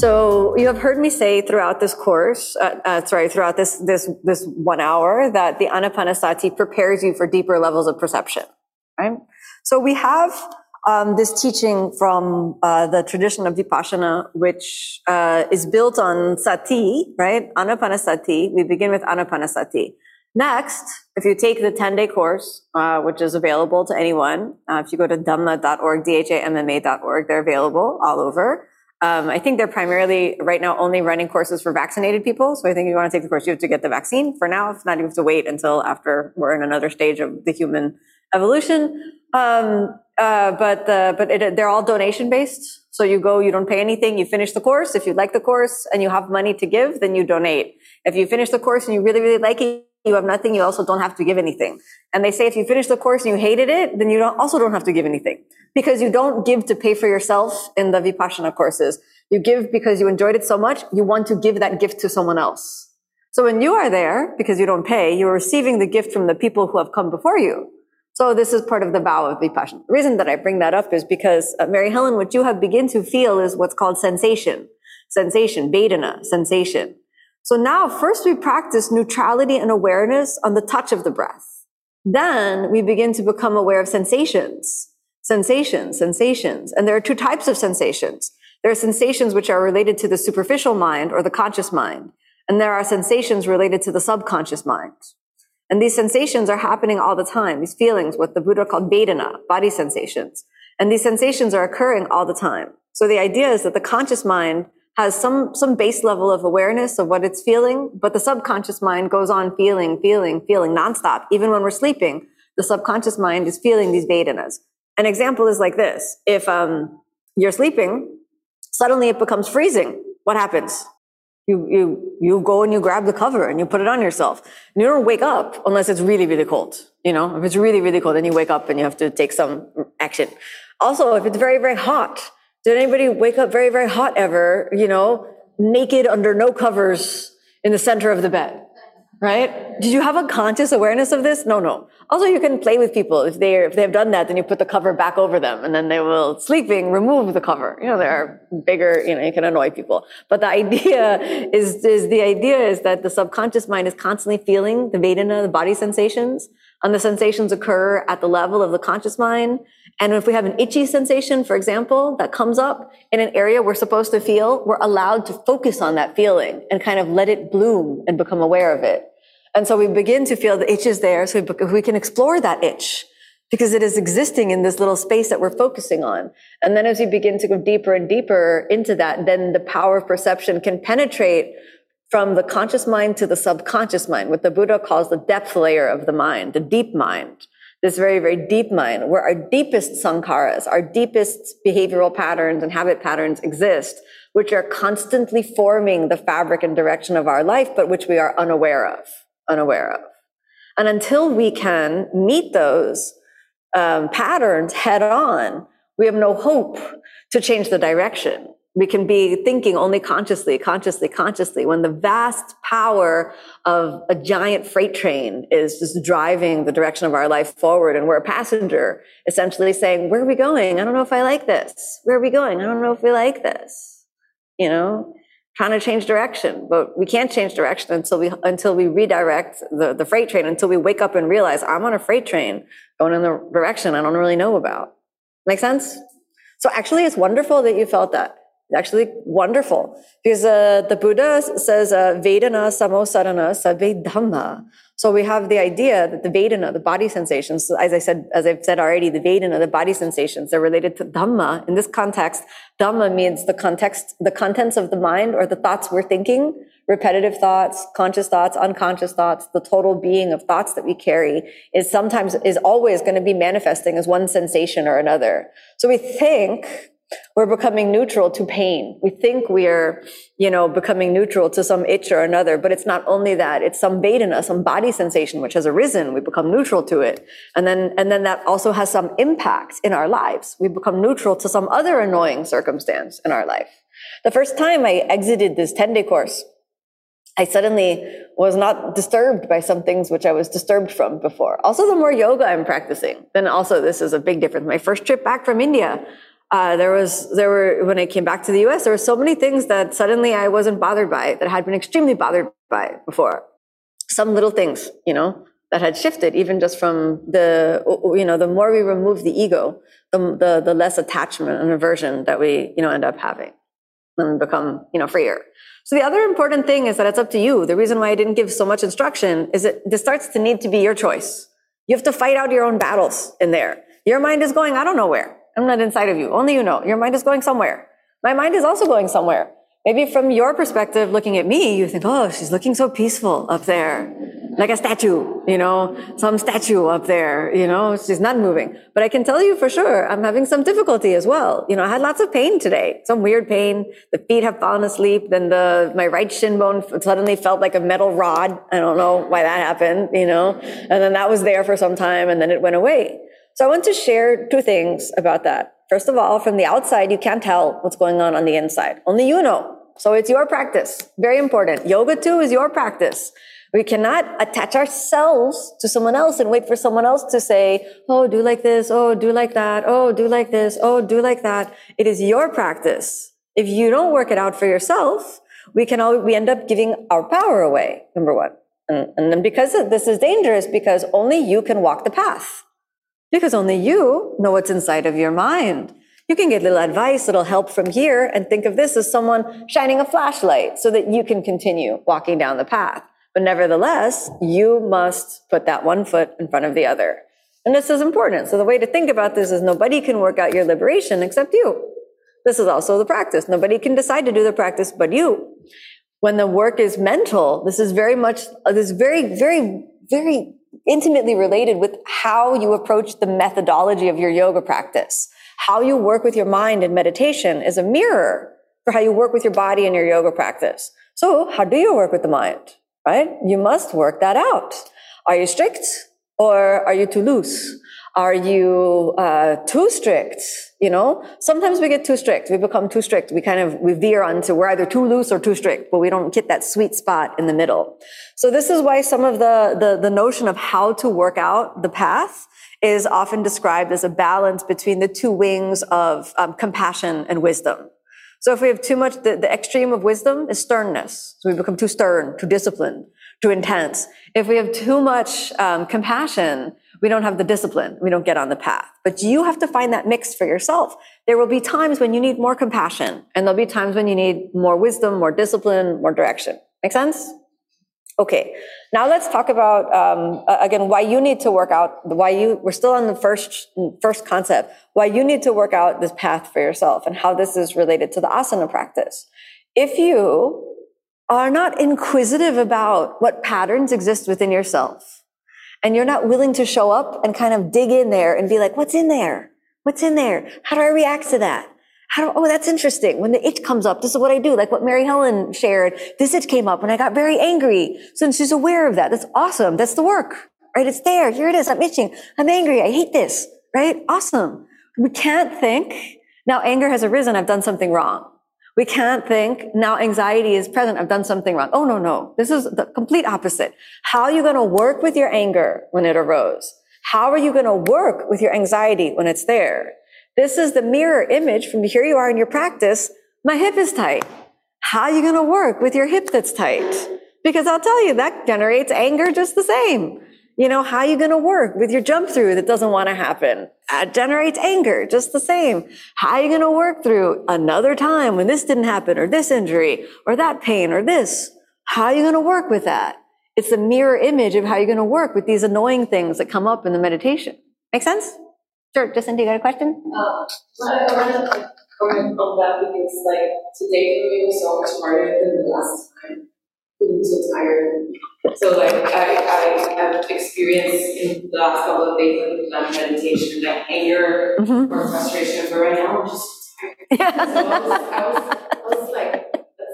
So you have heard me say throughout this course, uh, uh, sorry, throughout this this this one hour, that the Anapanasati prepares you for deeper levels of perception. Right. So we have um, this teaching from uh, the tradition of Vipassana, which uh, is built on Sati, right? Anapanasati. We begin with Anapanasati. Next, if you take the 10 day course, uh, which is available to anyone, uh, if you go to dhamma.org, dhamma.org, they're available all over. Um, I think they're primarily right now only running courses for vaccinated people. So I think if you want to take the course, you have to get the vaccine for now. If not, you have to wait until after we're in another stage of the human evolution. Um, uh, but but they're all donation based. So you go, you don't pay anything. You finish the course. If you like the course and you have money to give, then you donate. If you finish the course and you really, really like it, you have nothing. You also don't have to give anything. And they say if you finish the course and you hated it, then you don't, also don't have to give anything because you don't give to pay for yourself in the Vipassana courses. You give because you enjoyed it so much. You want to give that gift to someone else. So when you are there, because you don't pay, you're receiving the gift from the people who have come before you. So this is part of the vow of Vipassana. The reason that I bring that up is because, uh, Mary Helen, what you have begin to feel is what's called sensation. Sensation, Vedana, sensation. So now first we practice neutrality and awareness on the touch of the breath. Then we begin to become aware of sensations sensations, sensations. And there are two types of sensations. There are sensations which are related to the superficial mind or the conscious mind. And there are sensations related to the subconscious mind. And these sensations are happening all the time. These feelings, what the Buddha called Vedana, body sensations. And these sensations are occurring all the time. So the idea is that the conscious mind has some, some base level of awareness of what it's feeling, but the subconscious mind goes on feeling, feeling, feeling nonstop. Even when we're sleeping, the subconscious mind is feeling these Vedanas. An example is like this. If um, you're sleeping, suddenly it becomes freezing. What happens? You, you, you go and you grab the cover and you put it on yourself. And you don't wake up unless it's really, really cold. You know, if it's really, really cold, then you wake up and you have to take some action. Also, if it's very, very hot, did anybody wake up very, very hot ever, you know, naked under no covers in the center of the bed? right? Did you have a conscious awareness of this? No, no. Also, you can play with people. If they if they've done that, then you put the cover back over them, and then they will sleeping remove the cover. You know, they are bigger. You know, you can annoy people. But the idea is is the idea is that the subconscious mind is constantly feeling the Vedana, the body sensations, and the sensations occur at the level of the conscious mind. And if we have an itchy sensation, for example, that comes up in an area we're supposed to feel, we're allowed to focus on that feeling and kind of let it bloom and become aware of it. And so we begin to feel the itch is there. So we can explore that itch because it is existing in this little space that we're focusing on. And then as you begin to go deeper and deeper into that, then the power of perception can penetrate from the conscious mind to the subconscious mind, what the Buddha calls the depth layer of the mind, the deep mind, this very, very deep mind where our deepest sankharas, our deepest behavioral patterns and habit patterns exist, which are constantly forming the fabric and direction of our life, but which we are unaware of unaware of. And until we can meet those um, patterns head on, we have no hope to change the direction. We can be thinking only consciously, consciously, consciously when the vast power of a giant freight train is just driving the direction of our life forward. And we're a passenger essentially saying, where are we going? I don't know if I like this. Where are we going? I don't know if we like this. You know, trying to change direction, but we can't change direction until we until we redirect the, the freight train, until we wake up and realize I'm on a freight train going in the direction I don't really know about. Make sense? So actually, it's wonderful that you felt that. Actually wonderful because uh, the Buddha says uh, Vedana samosarana sabbe dhamma. So we have the idea that the Vedana, the body sensations, as I said, as I've said already, the Vedana, the body sensations, they're related to Dhamma. In this context, Dhamma means the context, the contents of the mind or the thoughts we're thinking, repetitive thoughts, conscious thoughts, unconscious thoughts, the total being of thoughts that we carry is sometimes, is always going to be manifesting as one sensation or another. So we think We're becoming neutral to pain. We think we are, you know, becoming neutral to some itch or another, but it's not only that, it's some Vedana, some body sensation which has arisen. We become neutral to it. And then, and then that also has some impact in our lives. We become neutral to some other annoying circumstance in our life. The first time I exited this 10 day course, I suddenly was not disturbed by some things which I was disturbed from before. Also, the more yoga I'm practicing, then also this is a big difference. My first trip back from India, uh, there was there were when I came back to the U.S. there were so many things that suddenly I wasn't bothered by that I had been extremely bothered by before. Some little things, you know, that had shifted even just from the you know the more we remove the ego, the the, the less attachment and aversion that we you know end up having and become you know freer. So the other important thing is that it's up to you. The reason why I didn't give so much instruction is that this starts to need to be your choice. You have to fight out your own battles in there. Your mind is going, I don't know where. I'm not inside of you. Only you know. Your mind is going somewhere. My mind is also going somewhere. Maybe from your perspective, looking at me, you think, oh, she's looking so peaceful up there. Like a statue, you know, some statue up there, you know, she's not moving. But I can tell you for sure, I'm having some difficulty as well. You know, I had lots of pain today, some weird pain. The feet have fallen asleep. Then the, my right shin bone suddenly felt like a metal rod. I don't know why that happened, you know, and then that was there for some time and then it went away. So I want to share two things about that. First of all, from the outside, you can't tell what's going on on the inside. Only you know. So it's your practice. Very important. Yoga too is your practice. We cannot attach ourselves to someone else and wait for someone else to say, Oh, do like this. Oh, do like that. Oh, do like this. Oh, do like that. It is your practice. If you don't work it out for yourself, we can all, we end up giving our power away. Number one. And, and then because this is dangerous because only you can walk the path because only you know what's inside of your mind. You can get little advice, little help from here, and think of this as someone shining a flashlight so that you can continue walking down the path. But nevertheless, you must put that one foot in front of the other. And this is important. So the way to think about this is nobody can work out your liberation except you. This is also the practice. Nobody can decide to do the practice but you. When the work is mental, this is very much, this very, very, very intimately related with how you approach the methodology of your yoga practice. How you work with your mind in meditation is a mirror for how you work with your body in your yoga practice. So how do you work with the mind? Right? You must work that out. Are you strict or are you too loose? Are you uh, too strict? You know, sometimes we get too strict. We become too strict. We kind of we veer onto we're either too loose or too strict, but we don't get that sweet spot in the middle. So this is why some of the the, the notion of how to work out the path is often described as a balance between the two wings of um, compassion and wisdom. So if we have too much, the, the extreme of wisdom is sternness. So we become too stern, too disciplined, too intense. If we have too much um, compassion, we don't have the discipline. We don't get on the path. But you have to find that mix for yourself. There will be times when you need more compassion and there'll be times when you need more wisdom, more discipline, more direction. Make sense? Okay. Now let's talk about, um, again, why you need to work out, why you, we're still on the first, first concept, why you need to work out this path for yourself and how this is related to the asana practice. If you are not inquisitive about what patterns exist within yourself, and you're not willing to show up and kind of dig in there and be like, what's in there? What's in there? How do I react to that? How do, oh, that's interesting. When the itch comes up, this is what I do. Like what Mary Helen shared. This itch came up and I got very angry. So she's aware of that. That's awesome. That's the work, right? It's there. Here it is. I'm itching. I'm angry. I hate this, right? Awesome. We can't think now anger has arisen. I've done something wrong. We can't think now anxiety is present. I've done something wrong. Oh, no, no. This is the complete opposite. How are you going to work with your anger when it arose? How are you going to work with your anxiety when it's there? This is the mirror image from here you are in your practice. My hip is tight. How are you going to work with your hip that's tight? Because I'll tell you that generates anger just the same. You know, how are you going to work with your jump through that doesn't want to happen? That generates anger, just the same. How are you going to work through another time when this didn't happen or this injury or that pain or this? How are you going to work with that? It's a mirror image of how you're going to work with these annoying things that come up in the meditation. Make sense? Sure. Jacinta, you got a question? Uh, that because, like, today for me was so much harder than the last time feeling so tired. So like I, I have experienced in the last couple of days like that meditation, that anger mm-hmm. or frustration, but right now I'm just tired. So I was, I was, I was like,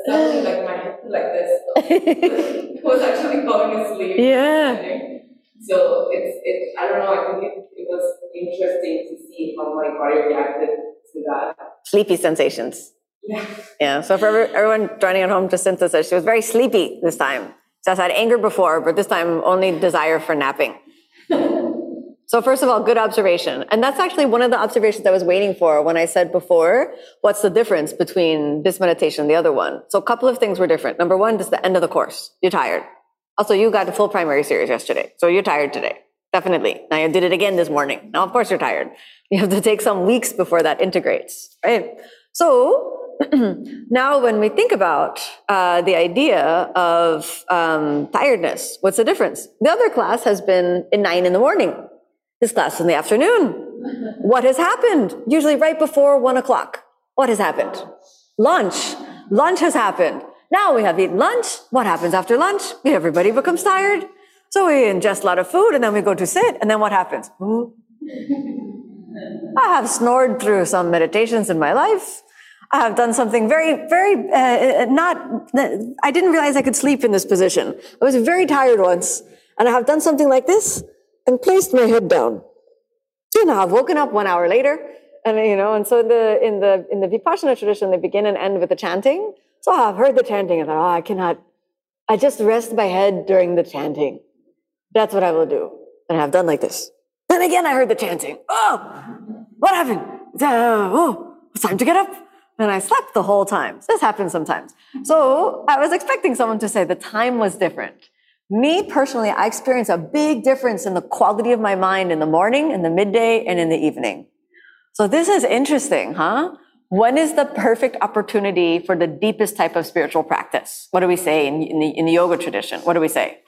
suddenly like my head like this. I was actually falling asleep. Yeah. So it's, it, I don't know, I think it, it was interesting to see how my body reacted to that. Sleepy sensations. Yeah. Yeah. So for everyone joining at home, Jacinta says she was very sleepy this time. She has had anger before, but this time only desire for napping. So first of all, good observation. And that's actually one of the observations I was waiting for when I said before, what's the difference between this meditation and the other one? So a couple of things were different. Number one, just the end of the course. You're tired. Also, you got the full primary series yesterday. So you're tired today. Definitely. Now you did it again this morning. Now, of course, you're tired. You have to take some weeks before that integrates, right? So now when we think about uh, the idea of um, tiredness, what's the difference? The other class has been in nine in the morning. This class in the afternoon. What has happened? Usually right before one o'clock. What has happened? Lunch. Lunch has happened. Now we have eaten lunch. What happens after lunch? Everybody becomes tired. So we ingest a lot of food and then we go to sit. And then what happens? I have snored through some meditations in my life. I have done something very, very, uh, not, I didn't realize I could sleep in this position. I was very tired once and I have done something like this and placed my head down. You know, I've woken up one hour later and, you know, and so the, in the, in the Vipassana tradition, they begin and end with the chanting. So I've heard the chanting and thought, oh, I cannot, I just rest my head during the chanting. That's what I will do. And I've done like this. Then again, I heard the chanting. Oh, what happened? Uh, oh, it's time to get up. And I slept the whole time. This happens sometimes. So I was expecting someone to say the time was different. Me personally, I experience a big difference in the quality of my mind in the morning, in the midday, and in the evening. So this is interesting, huh? When is the perfect opportunity for the deepest type of spiritual practice? What do we say in, in, the, in the yoga tradition? What do we say?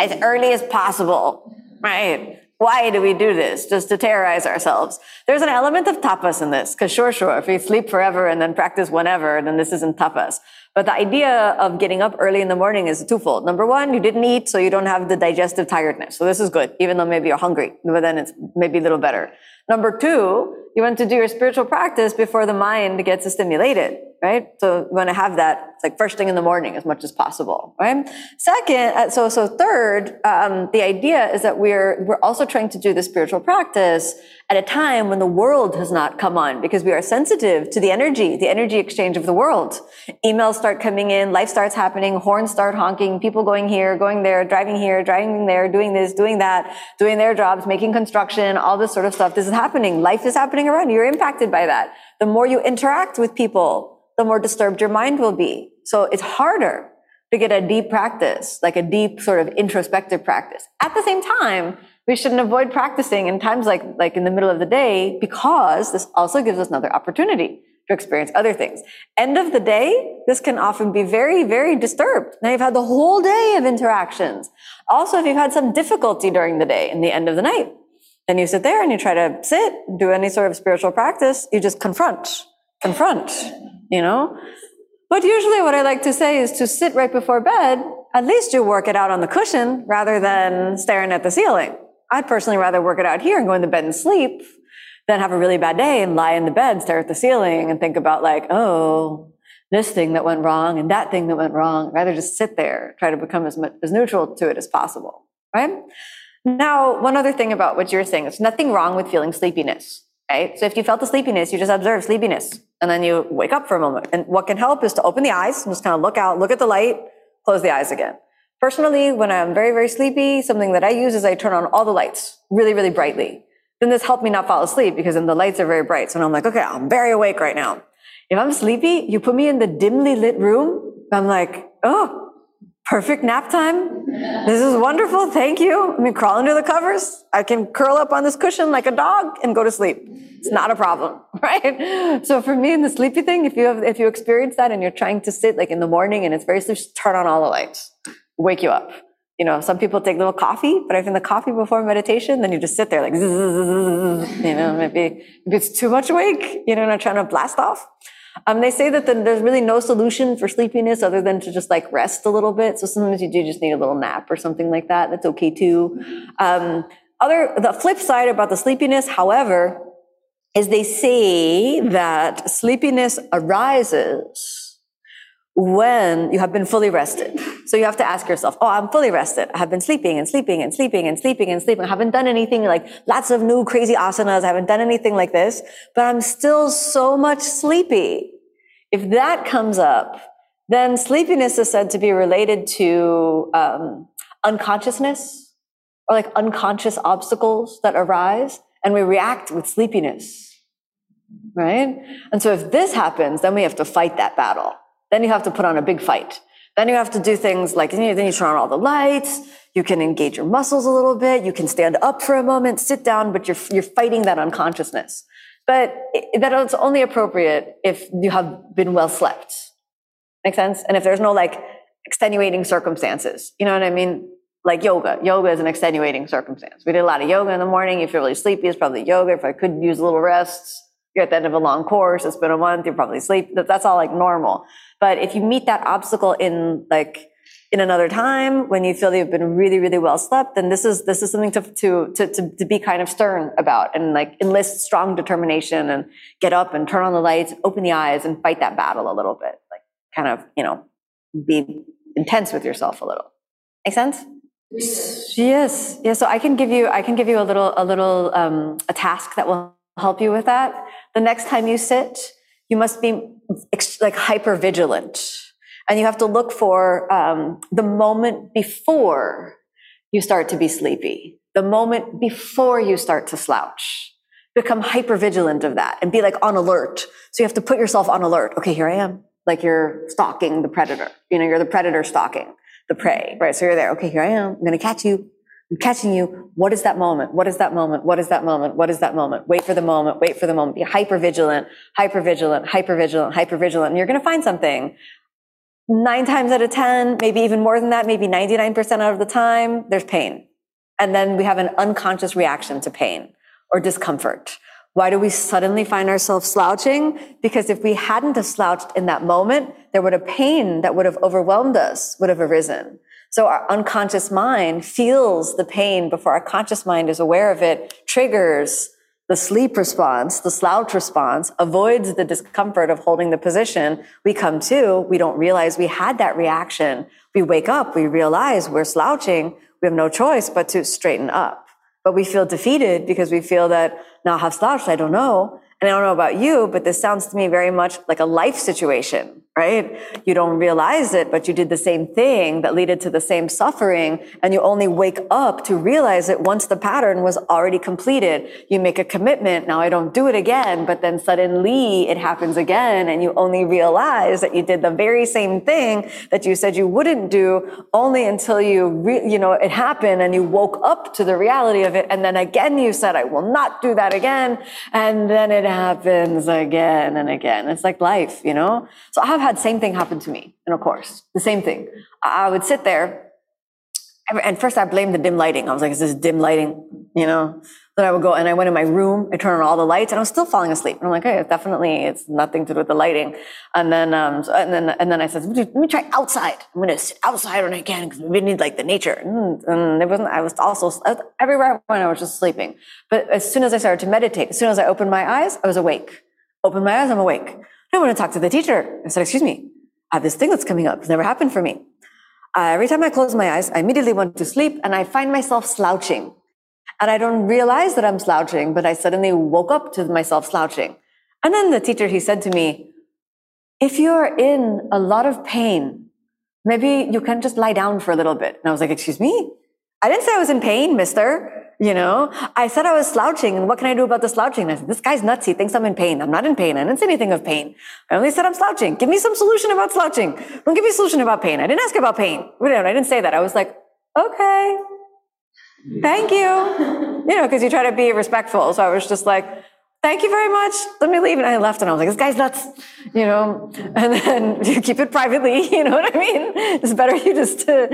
As early as possible, right? Why do we do this? Just to terrorize ourselves. There's an element of tapas in this, because sure, sure, if we sleep forever and then practice whenever, then this isn't tapas. But the idea of getting up early in the morning is twofold. Number one, you didn't eat, so you don't have the digestive tiredness. So this is good, even though maybe you're hungry, but then it's maybe a little better. Number two, you want to do your spiritual practice before the mind gets stimulated, right? So you want to have that like first thing in the morning as much as possible, right? Second, uh, so so third, um, the idea is that we're we're also trying to do the spiritual practice at a time when the world has not come on because we are sensitive to the energy, the energy exchange of the world. Emails start coming in, life starts happening, horns start honking, people going here, going there, driving here, driving there, doing this, doing that, doing their jobs, making construction, all this sort of stuff. This is happening. Life is happening around you. You're impacted by that. The more you interact with people, the more disturbed your mind will be. So it's harder to get a deep practice, like a deep sort of introspective practice. At the same time, we shouldn't avoid practicing in times like, like in the middle of the day because this also gives us another opportunity to experience other things. End of the day, this can often be very, very disturbed. Now you've had the whole day of interactions. Also, if you've had some difficulty during the day in the end of the night, then you sit there and you try to sit, do any sort of spiritual practice, you just confront, confront, you know? But usually what I like to say is to sit right before bed, at least you work it out on the cushion rather than staring at the ceiling. I'd personally rather work it out here and go into bed and sleep than have a really bad day and lie in the bed, stare at the ceiling and think about like, oh, this thing that went wrong and that thing that went wrong. I'd rather just sit there, try to become as, as neutral to it as possible, right? Now, one other thing about what you're saying, there's nothing wrong with feeling sleepiness, right? So if you felt the sleepiness, you just observe sleepiness and then you wake up for a moment. And what can help is to open the eyes and just kind of look out, look at the light, close the eyes again. Personally, when I'm very, very sleepy, something that I use is I turn on all the lights really, really brightly. Then this helped me not fall asleep because then the lights are very bright. So I'm like, okay, I'm very awake right now. If I'm sleepy, you put me in the dimly lit room. I'm like, oh, perfect nap time. This is wonderful. Thank you. I mean, crawl under the covers. I can curl up on this cushion like a dog and go to sleep. It's not a problem, right? So for me in the sleepy thing, if you have, if you experience that and you're trying to sit like in the morning and it's very, just turn on all the lights, wake you up. You know, some people take a little coffee, but if in the coffee before meditation, then you just sit there like, you know, maybe, maybe it's too much awake, you know, not trying to blast off. Um, they say that the, there's really no solution for sleepiness other than to just like rest a little bit. So sometimes you do just need a little nap or something like that. That's okay too. Um, other, the flip side about the sleepiness, however, is they say that sleepiness arises when you have been fully rested. So you have to ask yourself, oh, I'm fully rested. I have been sleeping and sleeping and sleeping and sleeping and sleeping. I haven't done anything like lots of new crazy asanas. I haven't done anything like this, but I'm still so much sleepy. If that comes up, then sleepiness is said to be related to um, unconsciousness or like unconscious obstacles that arise and we react with sleepiness. Right? And so if this happens, then we have to fight that battle. Then you have to put on a big fight. Then you have to do things like, then you turn on all the lights. You can engage your muscles a little bit. You can stand up for a moment, sit down, but you're, you're fighting that unconsciousness. But it, that is only appropriate if you have been well slept. Make sense? And if there's no like extenuating circumstances, you know what I mean? Like yoga. Yoga is an extenuating circumstance. We did a lot of yoga in the morning. If you're really sleepy. It's probably yoga. If I could use a little rest, you're at the end of a long course. It's been a month. You're probably sleep. That's all like normal. But if you meet that obstacle in like, in another time when you feel you've been really, really well slept, then this is, this is something to, to, to, to, be kind of stern about and like enlist strong determination and get up and turn on the lights, open the eyes and fight that battle a little bit. Like kind of, you know, be intense with yourself a little. Make sense? Yes. Yes. Yeah. So I can give you, I can give you a little, a little, um, a task that will help you with that. The next time you sit, you must be like hyper vigilant and you have to look for um, the moment before you start to be sleepy, the moment before you start to slouch. Become hyper vigilant of that and be like on alert. So you have to put yourself on alert. Okay, here I am. Like you're stalking the predator. You know, you're the predator stalking the prey, right? So you're there. Okay, here I am. I'm going to catch you. Catching you. What is that moment? What is that moment? What is that moment? What is that moment? Wait for the moment. Wait for the moment. Be hyper vigilant, hyper vigilant, hyper vigilant, hyper vigilant. And you're going to find something. Nine times out of 10, maybe even more than that, maybe 99% out of the time, there's pain. And then we have an unconscious reaction to pain or discomfort. Why do we suddenly find ourselves slouching? Because if we hadn't have slouched in that moment, there would have pain that would have overwhelmed us would have arisen. So our unconscious mind feels the pain before our conscious mind is aware of it, triggers the sleep response, the slouch response, avoids the discomfort of holding the position. We come to, we don't realize we had that reaction. We wake up, we realize we're slouching. We have no choice but to straighten up. But we feel defeated because we feel that now I have slouched, I don't know. And I don't know about you, but this sounds to me very much like a life situation, right? You don't realize it, but you did the same thing that led to the same suffering. And you only wake up to realize it once the pattern was already completed. You make a commitment. Now I don't do it again, but then suddenly it happens again. And you only realize that you did the very same thing that you said you wouldn't do only until you, re- you know, it happened and you woke up to the reality of it. And then again, you said, I will not do that again. And then it happens again and again. It's like life, you know? So I have had same thing happen to me in a course, the same thing. I would sit there and first I blamed the dim lighting. I was like, is this dim lighting? You know? Then I would go and I went in my room, I turned on all the lights and I was still falling asleep. And I'm like, hey, definitely, it's nothing to do with the lighting. And then, um, so, and then, and then I said, let me try outside. I'm to sit outside when I can because we need like the nature. And, it wasn't, I was also, everywhere I went, I was just sleeping. But as soon as I started to meditate, as soon as I opened my eyes, I was awake. Open my eyes, I'm awake. I want to talk to the teacher. I said, excuse me, I have this thing that's coming up. It's never happened for me. Uh, every time I close my eyes, I immediately want to sleep and I find myself slouching. And I don't realize that I'm slouching, but I suddenly woke up to myself slouching. And then the teacher, he said to me, if you're in a lot of pain, maybe you can just lie down for a little bit. And I was like, excuse me? I didn't say I was in pain, mister. You know, I said I was slouching and what can I do about the slouching? I said, this guy's nuts. He thinks I'm in pain. I'm not in pain. I didn't say anything of pain. I only said I'm slouching. Give me some solution about slouching. Don't give me a solution about pain. I didn't ask about pain. I didn't say that. I was like, okay, thank you. You know, because you try to be respectful. So I was just like, thank you very much. Let me leave. And I left and I was like, this guy's nuts, you know, and then you keep it privately. You know what I mean? It's better you just, uh,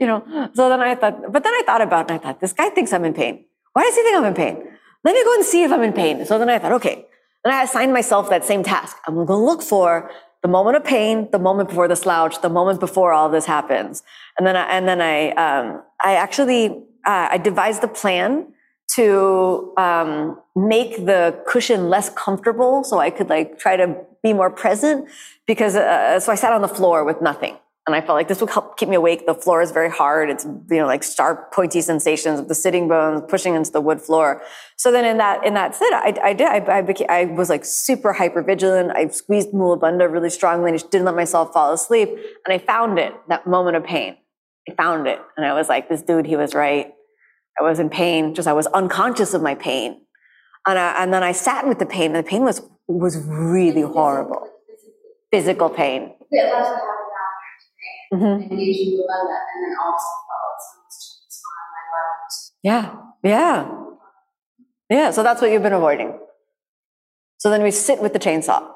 you know, so then I thought, but then I thought about it and I thought, this guy thinks I'm in pain. Why does he think I'm in pain? Let me go and see if I'm in pain. So then I thought, okay. Then I assigned myself that same task. I'm going to look for the moment of pain, the moment before the slouch, the moment before all this happens. And then I, and then I, um, I actually, uh, I devised a plan to um, make the cushion less comfortable so I could like try to be more present because uh, so I sat on the floor with nothing and I felt like this would help keep me awake. The floor is very hard. It's you know like sharp, pointy sensations of the sitting bones pushing into the wood floor. So then in that in that sit, I, I did. I, I, became, I was like super hyper vigilant. I squeezed Mula Bandha really strongly and just didn't let myself fall asleep. And I found it that moment of pain. I found it, and I was like, this dude, he was right. I was in pain. Just I was unconscious of my pain, and I, and then I sat with the pain. And the pain was was really horrible. Physical pain. Yeah, that's what happened mm-hmm. and made you move on that, and then also Yeah, yeah, yeah. So that's what you've been avoiding. So then we sit with the chainsaw.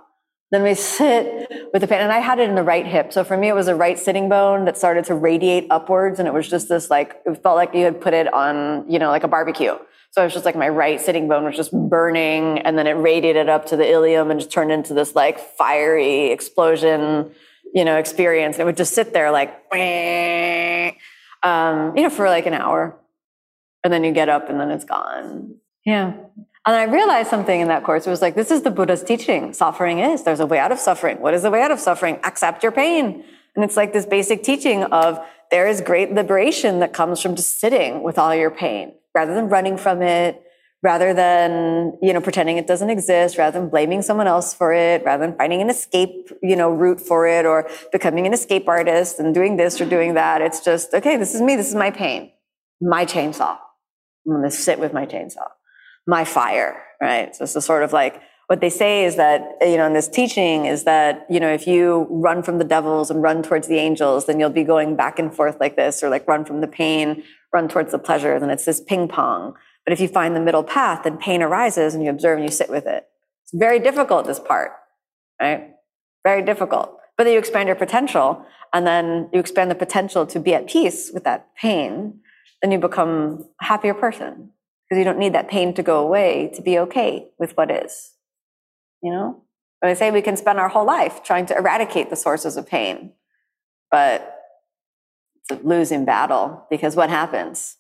Then we sit with the pain. And I had it in the right hip. So for me, it was a right sitting bone that started to radiate upwards. And it was just this like, it felt like you had put it on, you know, like a barbecue. So it was just like my right sitting bone was just burning. And then it radiated up to the ilium and just turned into this like fiery explosion you know, experience. And It would just sit there like, um, you know, for like an hour. And then you get up and then it's gone. Yeah. And I realized something in that course. It was like, this is the Buddha's teaching. Suffering is. There's a way out of suffering. What is the way out of suffering? Accept your pain. And it's like this basic teaching of there is great liberation that comes from just sitting with all your pain rather than running from it, rather than you know pretending it doesn't exist rather than blaming someone else for it rather than finding an escape you know route for it or becoming an escape artist and doing this or doing that it's just okay this is me this is my pain my chainsaw i'm going to sit with my chainsaw my fire right so it's a sort of like what they say is that you know in this teaching is that you know if you run from the devils and run towards the angels then you'll be going back and forth like this or like run from the pain run towards the pleasures and it's this ping pong but if you find the middle path, then pain arises and you observe and you sit with it. It's very difficult, this part, right? Very difficult. But then you expand your potential and then you expand the potential to be at peace with that pain, then you become a happier person because you don't need that pain to go away to be okay with what is. You know? I say we can spend our whole life trying to eradicate the sources of pain, but it's a losing battle because what happens?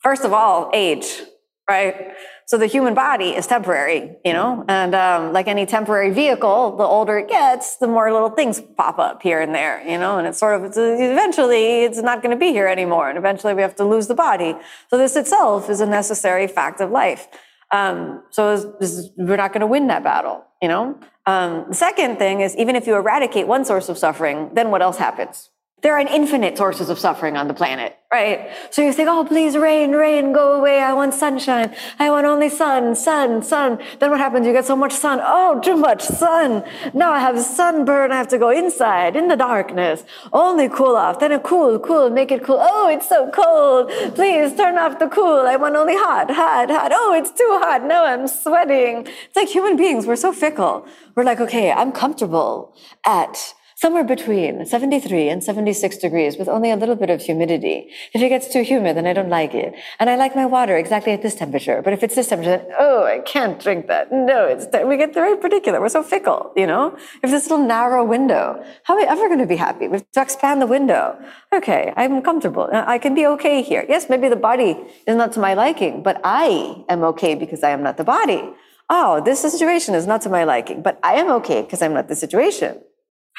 First of all, age, right? So the human body is temporary, you know, and um, like any temporary vehicle, the older it gets, the more little things pop up here and there, you know, and it's sort of it's, eventually it's not going to be here anymore, and eventually we have to lose the body. So this itself is a necessary fact of life. Um, so we're not going to win that battle, you know. Um, the second thing is even if you eradicate one source of suffering, then what else happens? There are infinite sources of suffering on the planet, right? So you think, oh, please rain, rain, go away. I want sunshine. I want only sun, sun, sun. Then what happens? You get so much sun. Oh, too much sun. Now I have sunburn. I have to go inside in the darkness. Only cool off. Then a cool, cool, make it cool. Oh, it's so cold. Please turn off the cool. I want only hot, hot, hot. Oh, it's too hot. No, I'm sweating. It's like human beings. We're so fickle. We're like, okay, I'm comfortable at somewhere between 73 and 76 degrees with only a little bit of humidity. If it gets too humid, then I don't like it. And I like my water exactly at this temperature. But if it's this temperature, then, oh, I can't drink that. No, it's, we get very particular. We're so fickle, you know? If this little narrow window, how are we ever going to be happy? We have to expand the window. Okay, I'm comfortable. I can be okay here. Yes, maybe the body is not to my liking, but I am okay because I am not the body. Oh, this situation is not to my liking, but I am okay because I'm not the situation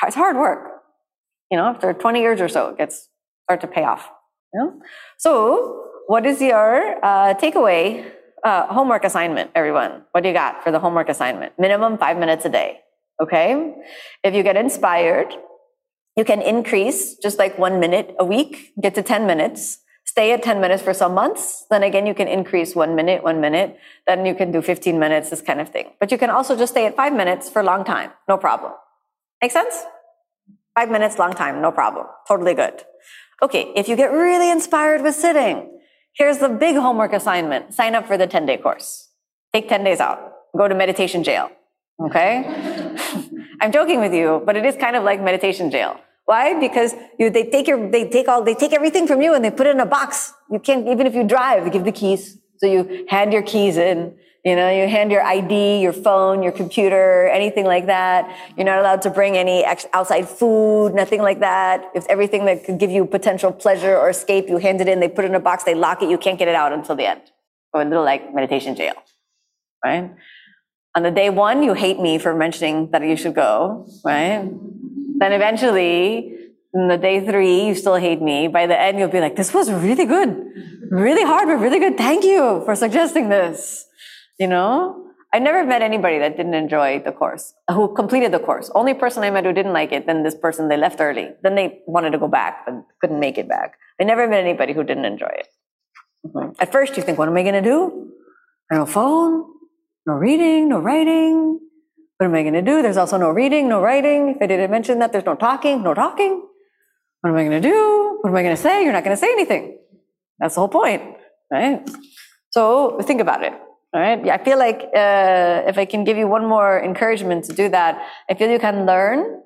it's hard work. You know, after 20 years or so, it gets start to pay off. You know? So, what is your uh, takeaway uh, homework assignment, everyone? What do you got for the homework assignment? Minimum five minutes a day. Okay. If you get inspired, you can increase just like one minute a week, get to 10 minutes, stay at 10 minutes for some months. Then again, you can increase one minute, one minute. Then you can do 15 minutes, this kind of thing. But you can also just stay at five minutes for a long time. No problem. Make sense? Five minutes, long time, no problem. Totally good. Okay, if you get really inspired with sitting, here's the big homework assignment. Sign up for the 10 day course. Take 10 days out. Go to meditation jail. Okay? I'm joking with you, but it is kind of like meditation jail. Why? Because you, they take your, they take all, they take everything from you and they put it in a box. You can't, even if you drive, they give the keys. So you hand your keys in you know, you hand your ID, your phone, your computer, anything like that. You're not allowed to bring any outside food, nothing like that. If everything that could give you potential pleasure or escape, you hand it in, they put it in a box, they lock it, you can't get it out until the end. or a little like meditation jail, right? On the day one, you hate me for mentioning that you should go, right? Then eventually, in the day three, you still hate me. By the end, you'll be like, this was really good, really hard, but really good. Thank you for suggesting this. You know? I never met anybody that didn't enjoy the course, who completed the course. Only person I met who didn't like it, then this person, they left early. Then they wanted to go back, but couldn't make it back. I never met anybody who didn't enjoy it. Mhm. At first, you think, what am I going to do? No phone, no reading, no writing. What am I going to do? There's also no reading, no writing. If I didn't mention that, there's no talking, no talking. What am I going to do? What am I going to say? You're not going to say anything. That's the whole point, right? So think about it. All right. Yeah, I feel like uh, if I can give you one more encouragement to do that, I feel you can learn.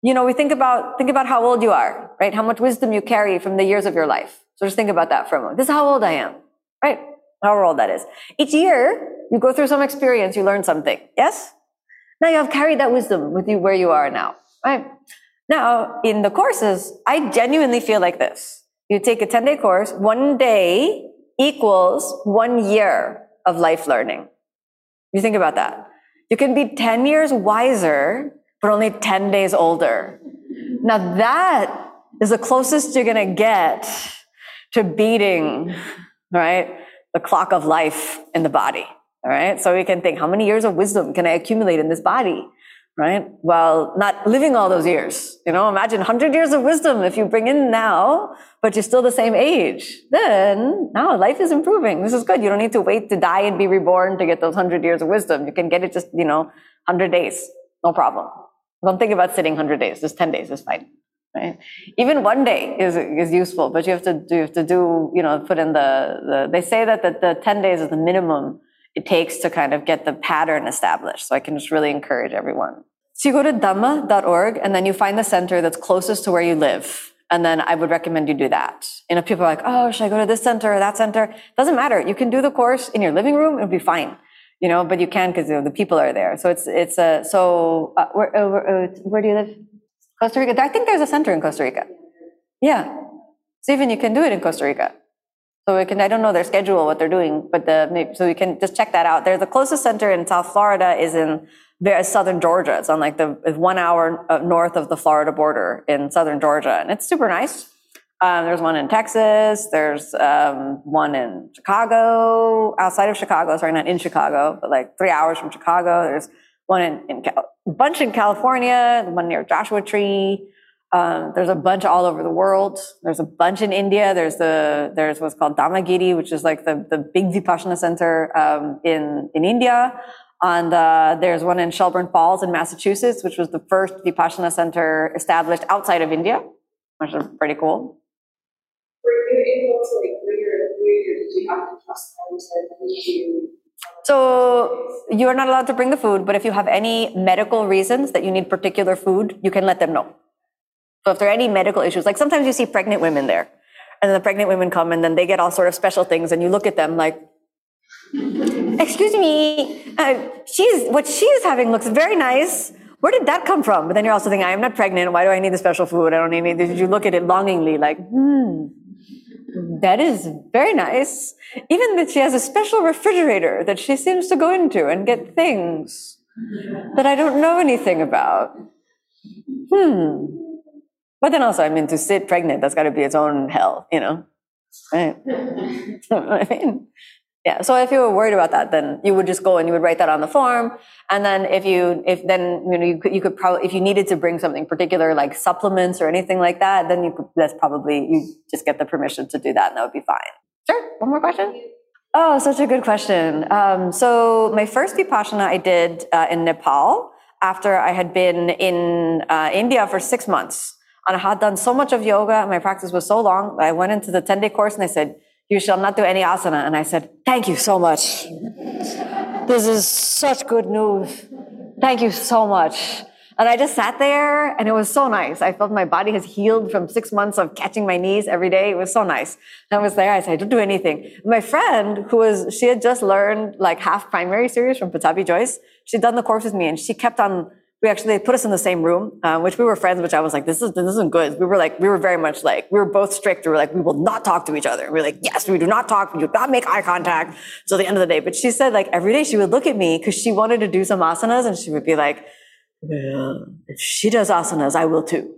You know, we think about think about how old you are, right? How much wisdom you carry from the years of your life. So just think about that for a moment. This is how old I am, right? However old that is. Each year, you go through some experience, you learn something. Yes. Now you have carried that wisdom with you where you are now, right? Now in the courses, I genuinely feel like this. You take a 10 day course, one day equals one year of life learning. You think about that. You can be 10 years wiser, but only 10 days older. Now that is the closest you're going to get to beating, right? The clock of life in the body. All right. So we can think, how many years of wisdom can I accumulate in this body? Right. While not living all those years. You know, imagine 100 years of wisdom if you bring in now, but you're still the same age. Then now life is improving. This is good. You don't need to wait to die and be reborn to get those 100 years of wisdom. You can get it just, you know, 100 days. No problem. Don't think about sitting 100 days. Just 10 days is fine. Right? Even one day is, is useful, but you have to do, you have to do, you know, put in the, the they say that the, the 10 days is the minimum it takes to kind of get the pattern established. So I can just really encourage everyone. So you go to dhamma.org and then you find the center that's closest to where you live. And then I would recommend you do that. You know, people are like, oh, should I go to this center or that center? Doesn't matter. You can do the course in your living room. It'll be fine. You know, but you can because you know, the people are there. So it's, it's a, so uh, where, uh, where, uh, where do you live? Costa Rica. I think there's a center in Costa Rica. Yeah. So even you can do it in Costa Rica. So we can, I don't know their schedule, what they're doing, but the, so we can just check that out. There's the closest center in South Florida is in southern Georgia. It's on like the one hour uh, north of the Florida border in southern Georgia, and it's super nice. Um, there's one in Texas. There's um, one in Chicago, outside of Chicago. Sorry, not in Chicago, but like three hours from Chicago. There's one in, in Cal- a bunch in California. One near Joshua Tree. Um, there's a bunch all over the world. There's a bunch in India. There's the there's what's called Dhammagiri, which is like the the big Vipassana center um, in in India. And uh, there's one in Shelburne Falls in Massachusetts, which was the first Vipassana center established outside of India, which is pretty cool. Were you able to like, were you, did you have to trust them to? So you are not allowed to bring the food, but if you have any medical reasons that you need particular food, you can let them know. So if there are any medical issues, like sometimes you see pregnant women there, and then the pregnant women come and then they get all sort of special things, and you look at them like, excuse me, uh, she's what she is having looks very nice. Where did that come from? But then you're also thinking, I am not pregnant. Why do I need the special food? I don't need it. You look at it longingly, like, hmm, that is very nice. Even that she has a special refrigerator that she seems to go into and get things that I don't know anything about. Hmm. But then also, I mean, to sit pregnant, that's got to be its own hell, you know? Right? I mean, yeah. So if you were worried about that, then you would just go and you would write that on the form. And then if you, if then, you know, you could, you could probably, if you needed to bring something particular like supplements or anything like that, then you could, that's probably, you just get the permission to do that and that would be fine. Sure. One more question. Oh, such a good question. Um, so my first Vipassana I did uh, in Nepal after I had been in uh, India for six months. And I had done so much of yoga, my practice was so long. I went into the 10 day course and I said, You shall not do any asana. And I said, Thank you so much. This is such good news. Thank you so much. And I just sat there and it was so nice. I felt my body has healed from six months of catching my knees every day. It was so nice. And I was there. I said, I don't do anything. My friend who was, she had just learned like half primary series from Pattabhi Jois. She'd done the course with me and she kept on we actually they put us in the same room, uh, which we were friends, which I was like, this is this isn't good. We were like, we were very much like, we were both strict. We were like, we will not talk to each other. We were like, yes, we do not talk. We do not make eye contact till the end of the day. But she said like every day she would look at me because she wanted to do some asanas, and she would be like, yeah, if she does asanas, I will too.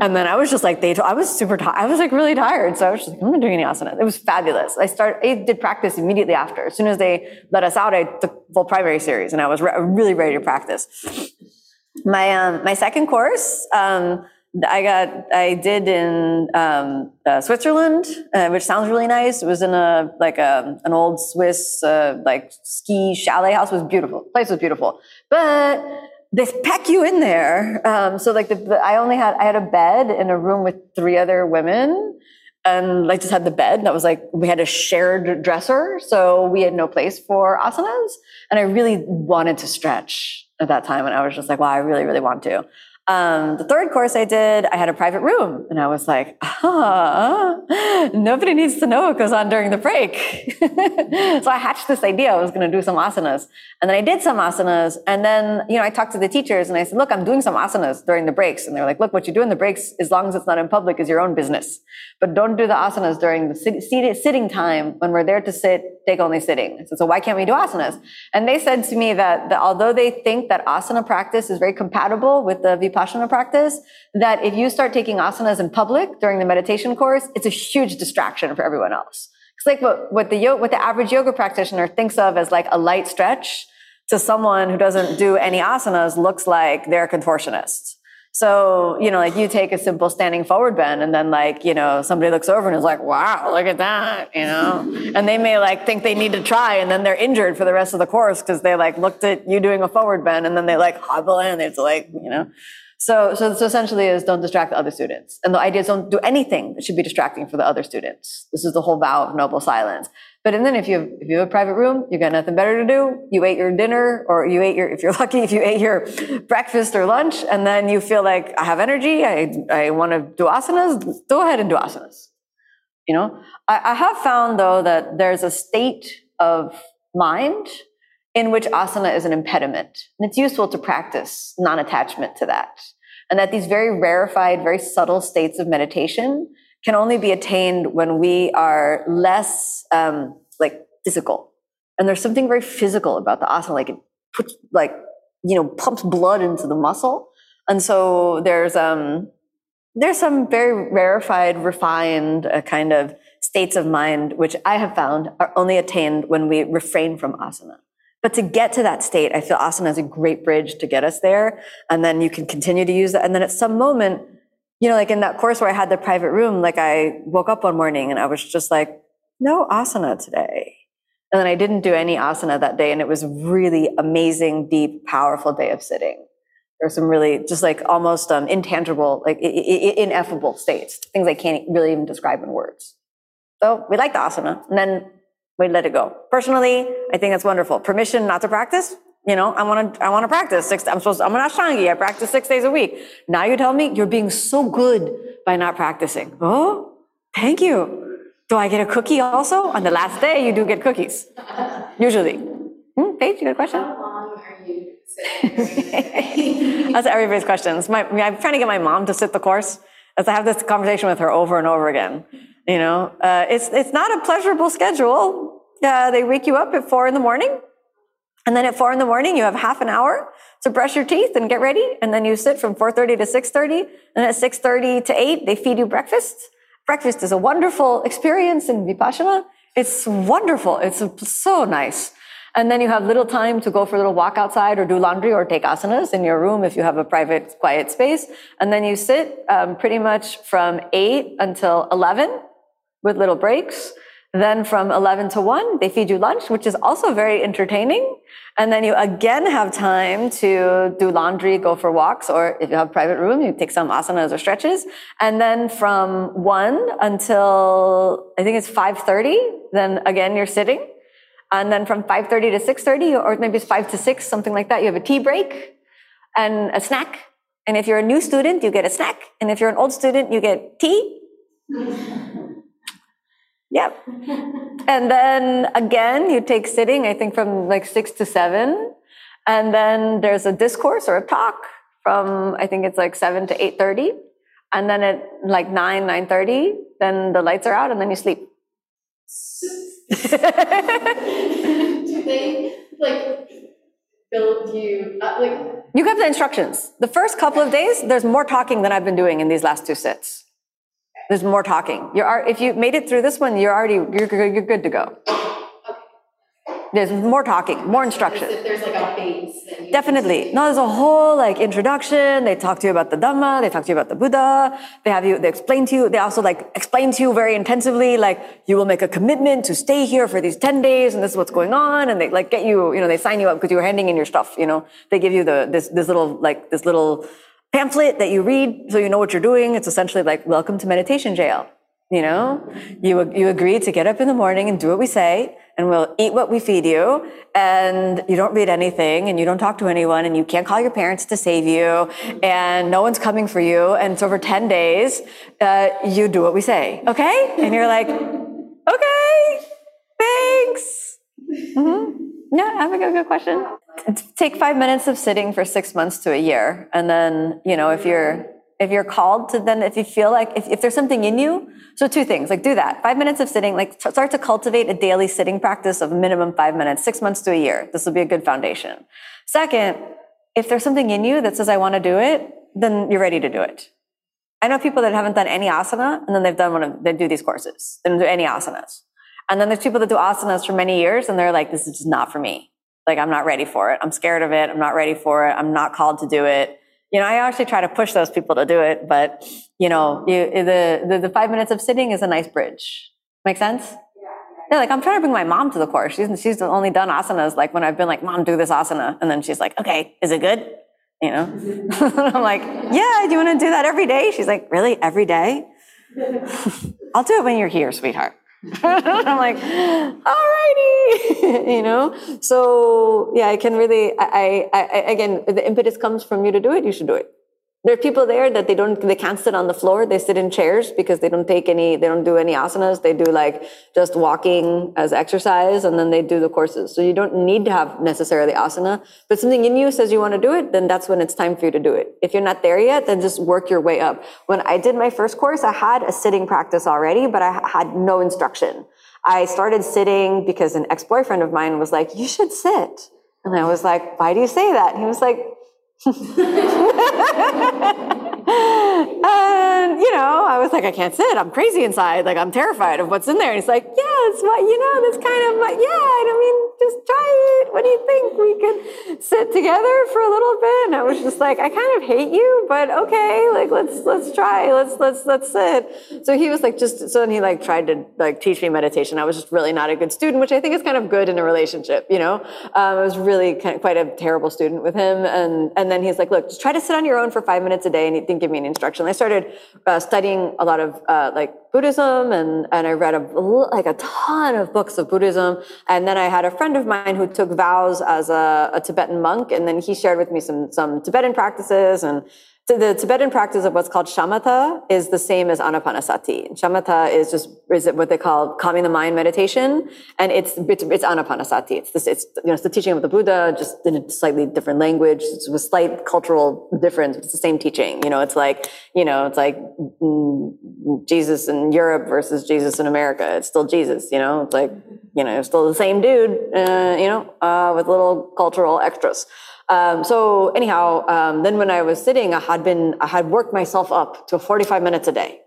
and then I was just like, they, I was super tired. I was like really tired. So I was just like, I'm not doing any asanas. It was fabulous. I started, I did practice immediately after. As soon as they let us out, I took full primary series and I was re- really ready to practice. My, um, my second course, um, I got, I did in um, uh, Switzerland, uh, which sounds really nice. It was in a like a, an old Swiss uh, like ski chalet house. It was beautiful. The place was beautiful, but they pack you in there. Um, so like the, the, I only had I had a bed in a room with three other women, and like just had the bed. and That was like we had a shared dresser, so we had no place for asanas. And I really wanted to stretch at that time, and I was just like, wow, I really really want to. Um, the third course I did, I had a private room, and I was like, ah, nobody needs to know what goes on during the break. so I hatched this idea I was going to do some asanas, and then I did some asanas, and then you know I talked to the teachers and I said, look, I'm doing some asanas during the breaks, and they're like, look, what you do in the breaks, as long as it's not in public, is your own business, but don't do the asanas during the sit- sitting time when we're there to sit. Take only sitting. So, so why can't we do asanas? And they said to me that, that although they think that asana practice is very compatible with the vipassana practice, that if you start taking asanas in public during the meditation course, it's a huge distraction for everyone else. It's like what, what the what the average yoga practitioner thinks of as like a light stretch to someone who doesn't do any asanas looks like they're a contortionist. So, you know, like you take a simple standing forward bend and then like, you know, somebody looks over and is like, wow, look at that, you know, and they may like think they need to try and then they're injured for the rest of the course because they like looked at you doing a forward bend and then they like hobble in. It's like, you know, so, so, so essentially is don't distract the other students. And the idea is don't do anything that should be distracting for the other students. This is the whole vow of noble silence. But and then if you have, if you have a private room, you got nothing better to do. You ate your dinner or you ate your, if you're lucky, if you ate your breakfast or lunch and then you feel like I have energy. I, I want to do asanas. Go ahead and do asanas. You know, I, I have found though that there's a state of mind in which asana is an impediment. And it's useful to practice non-attachment to that. And that these very rarefied, very subtle states of meditation can only be attained when we are less um, like physical. And there's something very physical about the asana, like it puts like, you know, pumps blood into the muscle. And so there's, um, there's some very rarefied, refined uh, kind of states of mind, which I have found are only attained when we refrain from asana. But to get to that state, I feel asana is a great bridge to get us there. And then you can continue to use it. And then at some moment, you know, like in that course where I had the private room, like I woke up one morning and I was just like, no asana today. And then I didn't do any asana that day. And it was really amazing, deep, powerful day of sitting. There were some really just like almost um, intangible, like ineffable states, things I can't really even describe in words. So we like the asana. And then we let it go. Personally, I think that's wonderful. Permission not to practice. You know, I want to, I want to practice six, I'm supposed to, I'm an Ashtangi. I practice six days a week. Now you tell me you're being so good by not practicing. Oh, thank you. Do I get a cookie also? On the last day, you do get cookies. Usually. Hmm, Paige, you got a question? How long are you? That's everybody's questions. My, I'm trying to get my mom to sit the course as I have this conversation with her over and over again. You know, uh, it's, it's not a pleasurable schedule. Uh, they wake you up at four in the morning. And then at four in the morning, you have half an hour to brush your teeth and get ready. And then you sit from 4.30 to 6.30. And at 6.30 to 8, they feed you breakfast. Breakfast is a wonderful experience in Vipassana. It's wonderful. It's so nice. And then you have little time to go for a little walk outside or do laundry or take asanas in your room if you have a private, quiet space. And then you sit um, pretty much from 8 until 11 with little breaks. Then from 11 to 1, they feed you lunch, which is also very entertaining. And then you again have time to do laundry, go for walks, or if you have private room, you take some asanas or stretches. And then from 1 until I think it's 5.30, then again you're sitting. And then from 5.30 to 6.30, or maybe it's 5 to 6, something like that, you have a tea break and a snack. And if you're a new student, you get a snack. And if you're an old student, you get tea. Yep. and then again, you take sitting, I think from like six to seven. And then there's a discourse or a talk from, I think it's like 7 to 8.30. And then at like 9, 9.30, then the lights are out and then you sleep. Do they like build you up like You have the instructions. The first couple of days, there's more talking than I've been doing in these last two sits. There's more talking. You're, if you made it through this one, you're already, you're, good- you're good to go. There's more talking, more instruction. if there's like a base Definitely. No, there's a whole like introduction. They talk to you about the Dhamma. They talk to you about the Buddha. They have you, they explain to you, they also like explain to you very intensively, like you will make a commitment to stay here for these 10 days and this is what's going on. And they like get you, you know, they sign you up because you were handing in your stuff, you know, they give you the, this, this little, like this little pamphlet that you read so you know what you're doing. It's essentially like, welcome to meditation jail. You know, you, you agree to get up in the morning and do what we say, and we'll eat what we feed you, and you don't read anything, and you don't talk to anyone, and you can't call your parents to save you, and no one's coming for you, and so for 10 days, uh, you do what we say, okay? And you're like, okay, thanks. hmm Yeah, I have a good question. Take five minutes of sitting for six months to a year, and then, you know, if you're, if you're called to then if you feel like if, if there's something in you so two things like do that. Five minutes of sitting like t- start to cultivate a daily sitting practice of minimum five minutes six months to a year. This will be a good foundation. Second if there's something in you that says i want to do it then you're ready to do it. I know people that haven't done any asana and then they've done one of they do these courses. They don't do any asanas. And then there's people that do asanas for many years and they're like this is not for me like i'm not ready for it i'm scared of it i'm not ready for it i'm not called to do it you know, I actually try to push those people to do it, but you know, you, the, the the five minutes of sitting is a nice bridge. Make sense? Yeah, like I'm trying to bring my mom to the course. She's she's only done asanas like when I've been like, "Mom, do this asana," and then she's like, "Okay, is it good?" You know, I'm like, "Yeah, do you want to do that every day?" She's like, "Really, every day?" I'll do it when you're here, sweetheart. I'm like, alrighty, you know. So yeah, I can really. I, I, I again, the impetus comes from you to do it. You should do it. There are people there that they don't, they can't sit on the floor. They sit in chairs because they don't take any, they don't do any asanas. They do like just walking as exercise, and then they do the courses. So you don't need to have necessarily asana. But something in you says you want to do it, then that's when it's time for you to do it. If you're not there yet, then just work your way up. When I did my first course, I had a sitting practice already, but I had no instruction. I started sitting because an ex-boyfriend of mine was like, you should sit. And I was like, why do you say that? And he was like, and you know, I was like, I can't sit. I'm crazy inside. Like I'm terrified of what's in there. And he's like, yeah, it's what you know. That's kind of like, yeah. I mean, just try it. What do you think? We could sit together for a little bit. And I was just like, I kind of hate you, but okay. Like let's let's try. Let's let's let's sit. So he was like, just so then he like tried to like teach me meditation. I was just really not a good student, which I think is kind of good in a relationship. You know, um, I was really kind of quite a terrible student with him, and and then he's like, look, just try to sit on your own for five minutes a day, and he didn't give me any instruction. I started uh, studying a lot of uh, like Buddhism, and and I read a like a ton of books of Buddhism, and then I had a friend of mine who took vows as a, a Tibetan monk, and then he shared with me some some Tibetan practices and. So the Tibetan practice of what's called shamatha is the same as anapanasati. Shamatha is just is what they call calming the mind meditation, and it's it's, it's anapanasati. It's this it's you know it's the teaching of the Buddha, just in a slightly different language, it's with slight cultural difference. It's the same teaching. You know, it's like you know it's like mm, Jesus in Europe versus Jesus in America. It's still Jesus. You know, it's like you know still the same dude. Uh, you know, uh, with little cultural extras. Um, so anyhow, um, then when I was sitting, I had been, I had worked myself up to 45 minutes a day,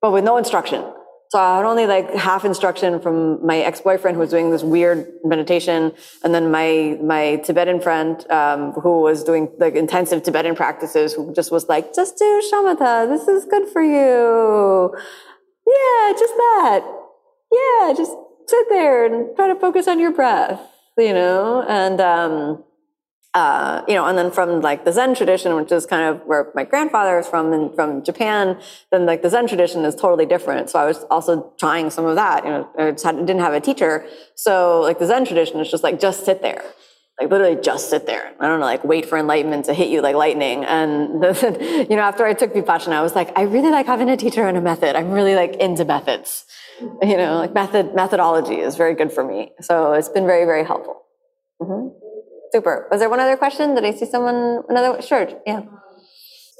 but with no instruction. So I had only like half instruction from my ex-boyfriend who was doing this weird meditation, and then my my Tibetan friend um, who was doing like intensive Tibetan practices, who just was like, just do shamatha. This is good for you. Yeah, just that. Yeah, just sit there and try to focus on your breath. You know, and. Um, uh, you know, and then from like the Zen tradition, which is kind of where my grandfather is from, and from Japan, then like the Zen tradition is totally different. So I was also trying some of that. You know, I had, didn't have a teacher, so like the Zen tradition is just like just sit there, like literally just sit there. I don't know, like wait for enlightenment to hit you like lightning. And the, you know, after I took vipassana, I was like, I really like having a teacher and a method. I'm really like into methods. You know, like method methodology is very good for me. So it's been very very helpful. Mm-hmm. Super. Was there one other question? Did I see someone? Another? Sure. Yeah.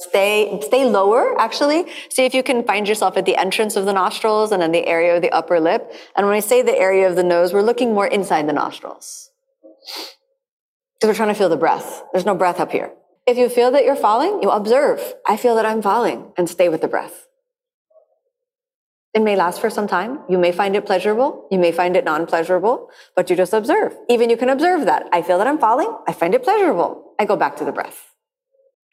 Stay, stay lower, actually. See if you can find yourself at the entrance of the nostrils and in the area of the upper lip. And when I say the area of the nose, we're looking more inside the nostrils. Because we're trying to feel the breath. There's no breath up here. If you feel that you're falling, you observe. I feel that I'm falling and stay with the breath. It may last for some time. You may find it pleasurable. You may find it non-pleasurable, but you just observe. Even you can observe that. I feel that I'm falling. I find it pleasurable. I go back to the breath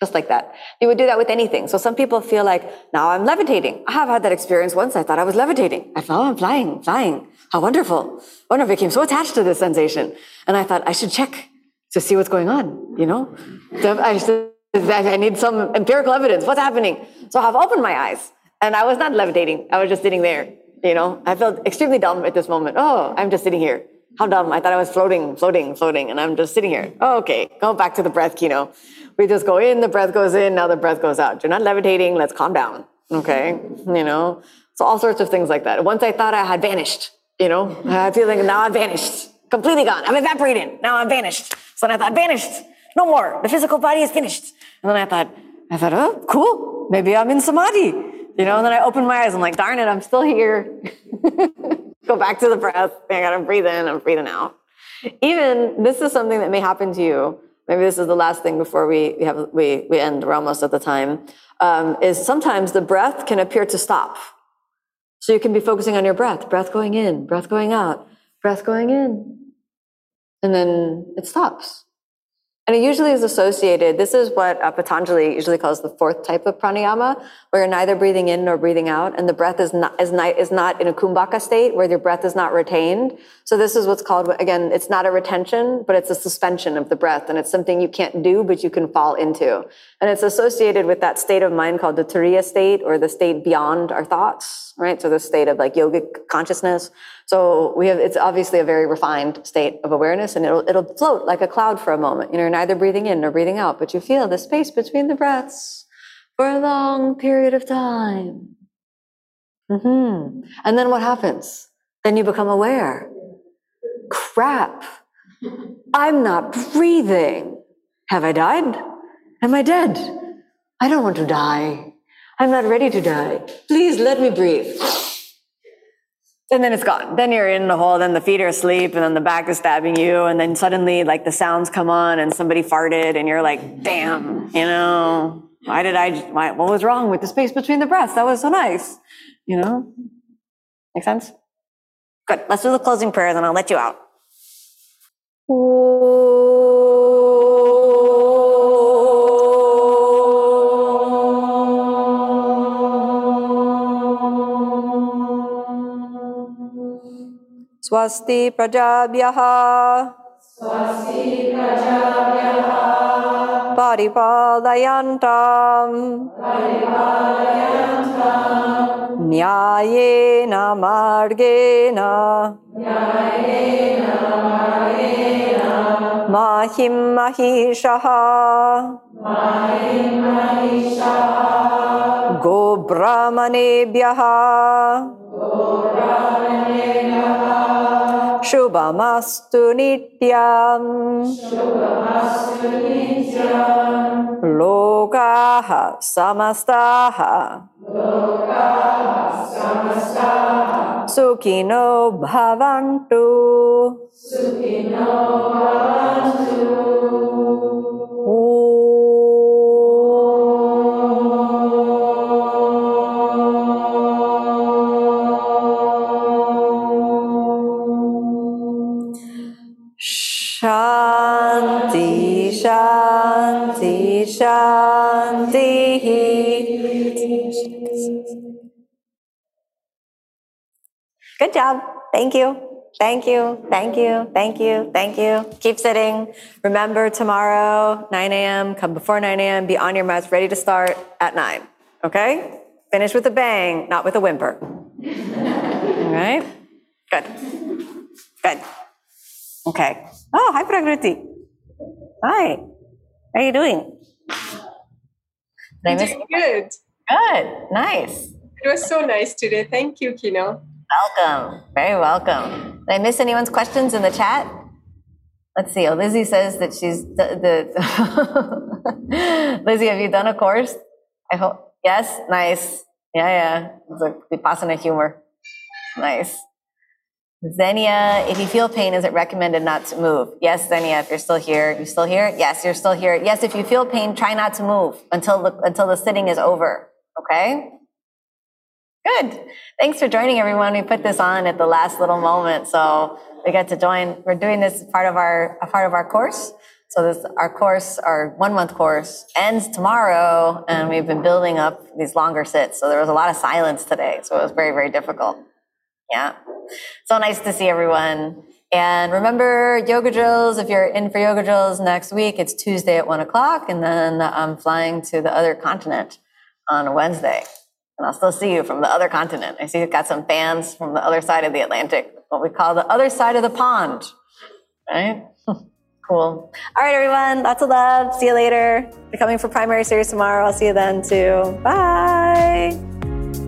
just like that. You would do that with anything. So some people feel like, now I'm levitating. I have had that experience once. I thought I was levitating. I thought, oh, I'm flying, flying. How wonderful. Oh, no, I became so attached to this sensation. And I thought I should check to see what's going on, you know? I, I need some empirical evidence. What's happening? So I've opened my eyes and I was not levitating. I was just sitting there, you know? I felt extremely dumb at this moment. Oh, I'm just sitting here. How dumb. I thought I was floating, floating, floating, and I'm just sitting here. Oh, okay. Go back to the breath, Kino. We just go in, the breath goes in, now the breath goes out. You're not levitating, let's calm down. Okay? You know? So all sorts of things like that. Once I thought I had vanished, you know, I feel like now I've vanished. Completely gone. I'm evaporated. Now I'm vanished. So then I thought, vanished. No more. The physical body is finished. And then I thought, I thought, oh, cool. Maybe I'm in samadhi. You know, and then I opened my eyes. I'm like, darn it, I'm still here. Go back to the breath. I gotta breathe in. I'm breathing out. Even this is something that may happen to you maybe this is the last thing before we, we have we, we end we're almost at the time um, is sometimes the breath can appear to stop so you can be focusing on your breath breath going in breath going out breath going in and then it stops and it usually is associated, this is what uh, Patanjali usually calls the fourth type of pranayama, where you're neither breathing in nor breathing out, and the breath is not, is not, is not in a kumbhaka state where your breath is not retained. So this is what's called, again, it's not a retention, but it's a suspension of the breath, and it's something you can't do, but you can fall into. And it's associated with that state of mind called the turiya state, or the state beyond our thoughts, right? So the state of like yogic consciousness. So we have, it's obviously a very refined state of awareness and it'll, it'll float like a cloud for a moment. You know, you're neither breathing in nor breathing out, but you feel the space between the breaths for a long period of time. Mm-hmm. And then what happens? Then you become aware. Crap. I'm not breathing. Have I died? Am I dead? I don't want to die. I'm not ready to die. Please let me breathe and then it's gone. Then you're in the hole, then the feet are asleep, and then the back is stabbing you, and then suddenly like the sounds come on and somebody farted, and you're like, damn, you know, why did I, why, what was wrong with the space between the breaths? That was so nice, you know? Make sense? Good. Let's do the closing prayer, then I'll let you out. Ooh. स्वस्ति प्रजाभ्यः। परिपालयन्ताम्। न्यायेन मार्गेण। माहिं महिषः। गोब्राह्मणेभ्यः। शुभमस्तु नित्यम् लोकाः समस्ताः सुखिनो भवन्तु Good job. Thank you. Thank you. Thank you. Thank you. Thank you. Keep sitting. Remember tomorrow, 9 a.m., come before 9 a.m., be on your mats, ready to start at 9. Okay? Finish with a bang, not with a whimper. All right? Good. Good. Okay. Oh, hi, Prakriti. Hi. How are you doing? Did I miss- Doing good. Good. Nice. It was so nice today. Thank you, Kino. Welcome. Very welcome. Did I miss anyone's questions in the chat? Let's see. Oh, Lizzie says that she's the, the Lizzie, have you done a course? I hope. Yes. Nice. Yeah, yeah. It's like Vipassana humor. Nice. Xenia, if you feel pain, is it recommended not to move? Yes, Xenia, if you're still here, you still here? Yes, you're still here. Yes, if you feel pain, try not to move until the, until the sitting is over. Okay? Good. Thanks for joining everyone. We put this on at the last little moment. So we get to join. We're doing this part of our, a part of our course. So this, our course, our one month course ends tomorrow and we've been building up these longer sits. So there was a lot of silence today. So it was very, very difficult. Yeah. So nice to see everyone. And remember yoga drills. If you're in for yoga drills next week, it's Tuesday at one o'clock. And then I'm flying to the other continent on Wednesday. And I'll still see you from the other continent. I see you've got some fans from the other side of the Atlantic, what we call the other side of the pond. Right? cool. All right, everyone. Lots of love. See you later. You're coming for primary series tomorrow. I'll see you then too. Bye.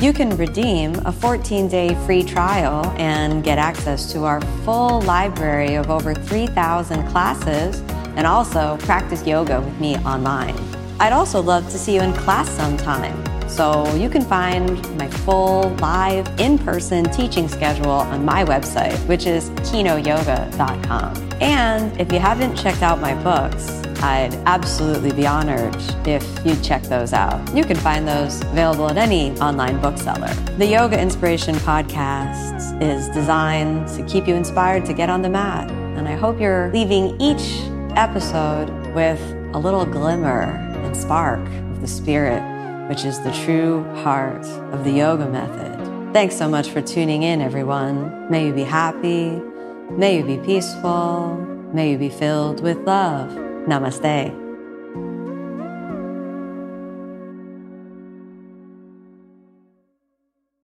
You can redeem a 14 day free trial and get access to our full library of over 3,000 classes and also practice yoga with me online. I'd also love to see you in class sometime. So you can find my full live in person teaching schedule on my website, which is kinoyoga.com. And if you haven't checked out my books, I'd absolutely be honored if you'd check those out. You can find those available at any online bookseller. The Yoga Inspiration Podcast is designed to keep you inspired to get on the mat. And I hope you're leaving each episode with a little glimmer and spark of the spirit which is the true heart of the yoga method. Thanks so much for tuning in, everyone. May you be happy. May you be peaceful. May you be filled with love. Namaste.